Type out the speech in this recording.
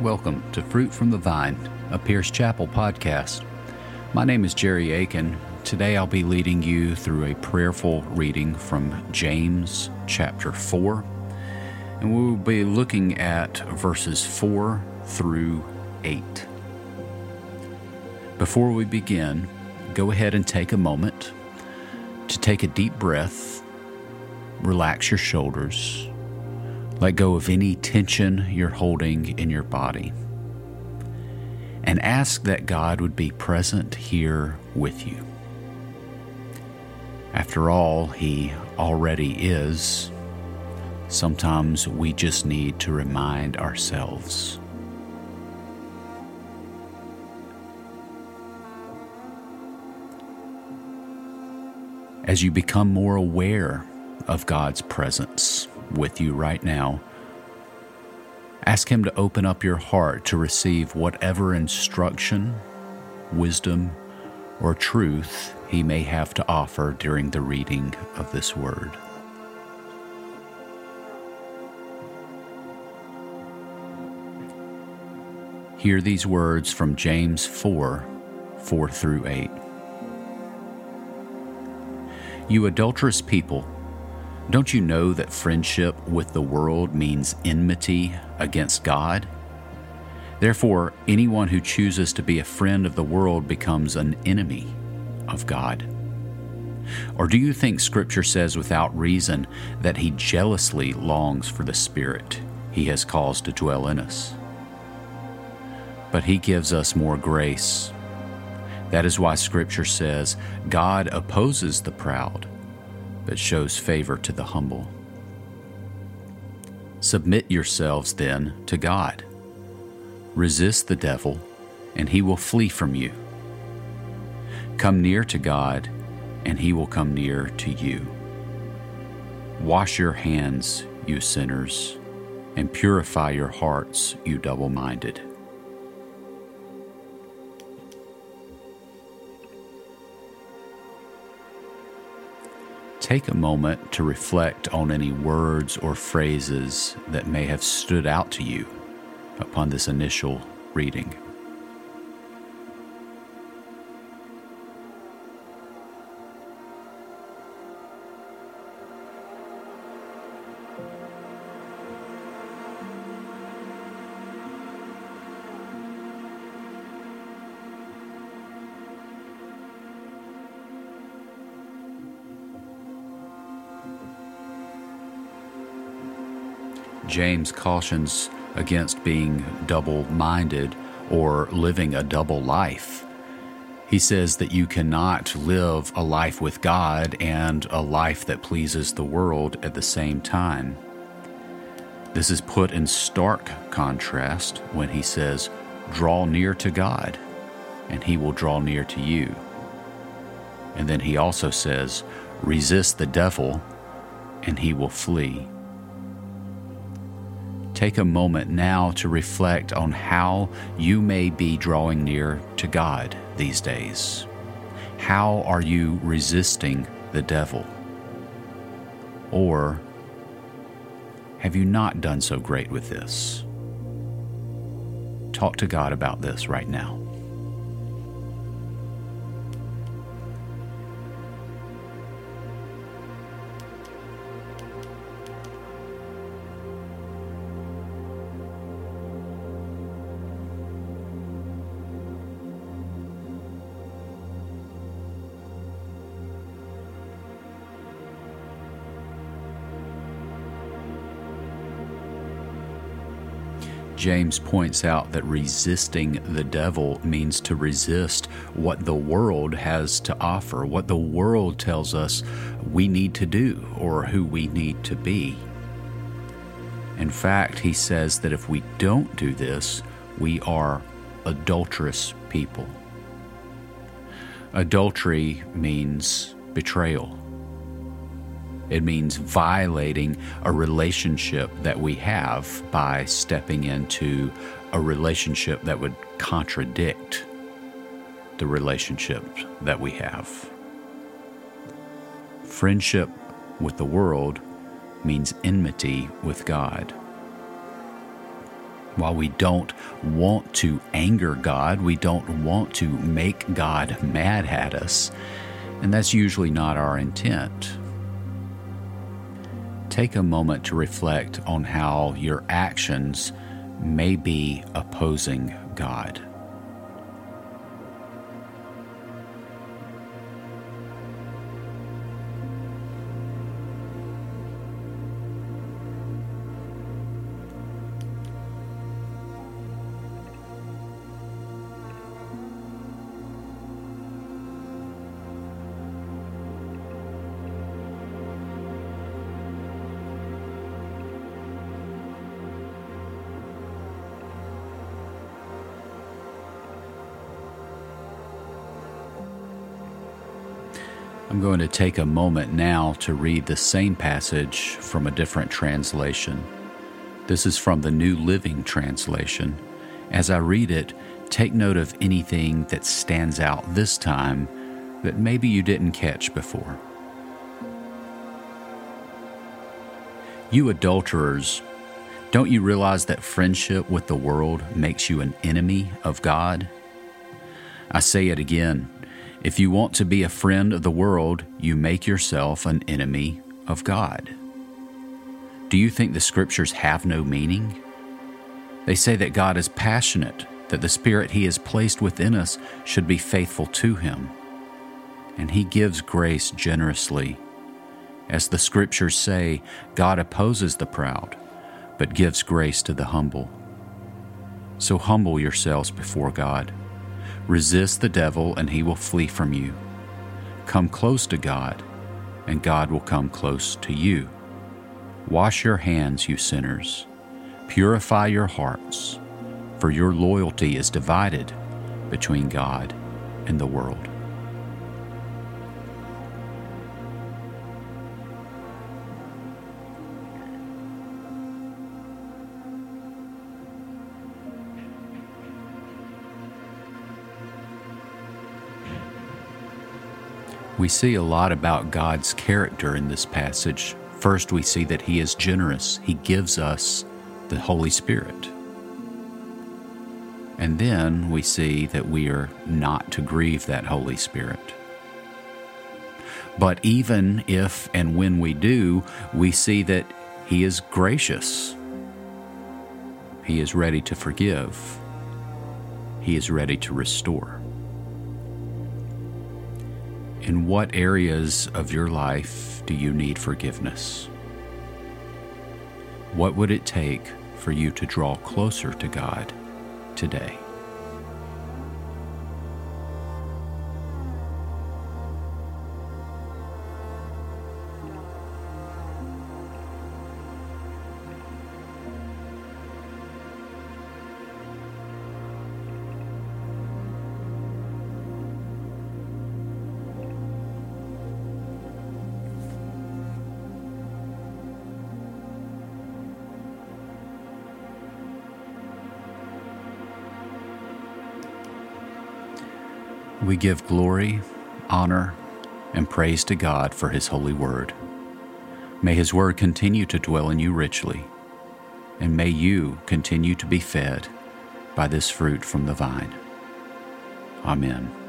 Welcome to Fruit from the Vine, a Pierce Chapel podcast. My name is Jerry Aiken. Today I'll be leading you through a prayerful reading from James chapter 4, and we will be looking at verses 4 through 8. Before we begin, go ahead and take a moment to take a deep breath, relax your shoulders let go of any tension you're holding in your body. And ask that God would be present here with you. After all, He already is. Sometimes we just need to remind ourselves. As you become more aware of God's presence, with you right now. Ask Him to open up your heart to receive whatever instruction, wisdom, or truth He may have to offer during the reading of this Word. Hear these words from James 4 4 through 8. You adulterous people, don't you know that friendship with the world means enmity against God? Therefore, anyone who chooses to be a friend of the world becomes an enemy of God. Or do you think Scripture says without reason that He jealously longs for the Spirit He has caused to dwell in us? But He gives us more grace. That is why Scripture says God opposes the proud shows favor to the humble. Submit yourselves then to God. Resist the devil, and he will flee from you. Come near to God, and he will come near to you. Wash your hands, you sinners, and purify your hearts, you double minded. Take a moment to reflect on any words or phrases that may have stood out to you upon this initial reading. James cautions against being double minded or living a double life. He says that you cannot live a life with God and a life that pleases the world at the same time. This is put in stark contrast when he says, Draw near to God, and he will draw near to you. And then he also says, Resist the devil, and he will flee take a moment now to reflect on how you may be drawing near to God these days. How are you resisting the devil? Or have you not done so great with this? Talk to God about this right now. James points out that resisting the devil means to resist what the world has to offer, what the world tells us we need to do or who we need to be. In fact, he says that if we don't do this, we are adulterous people. Adultery means betrayal. It means violating a relationship that we have by stepping into a relationship that would contradict the relationship that we have. Friendship with the world means enmity with God. While we don't want to anger God, we don't want to make God mad at us, and that's usually not our intent. Take a moment to reflect on how your actions may be opposing God. I'm going to take a moment now to read the same passage from a different translation. This is from the New Living Translation. As I read it, take note of anything that stands out this time that maybe you didn't catch before. You adulterers, don't you realize that friendship with the world makes you an enemy of God? I say it again if you want to be a friend of the world, you make yourself an enemy of God. Do you think the scriptures have no meaning? They say that God is passionate, that the Spirit He has placed within us should be faithful to Him. And He gives grace generously. As the scriptures say, God opposes the proud, but gives grace to the humble. So humble yourselves before God Resist the devil, and he will flee from you. Come close to God, and God will come close to you. Wash your hands, you sinners. Purify your hearts, for your loyalty is divided between God and the world. We see a lot about God's character in this passage. First, we see that He is generous, He gives us the Holy Spirit. And then we see that we are not to grieve that Holy Spirit. But even if and when we do, we see that He is gracious. He is ready to forgive. He is ready to restore. In what areas of your life do you need forgiveness? What would it take for you to draw closer to God today? We give glory, honor, and praise to God for His holy word. May His word continue to dwell in you richly, and may you continue to be fed by this fruit from the vine. Amen.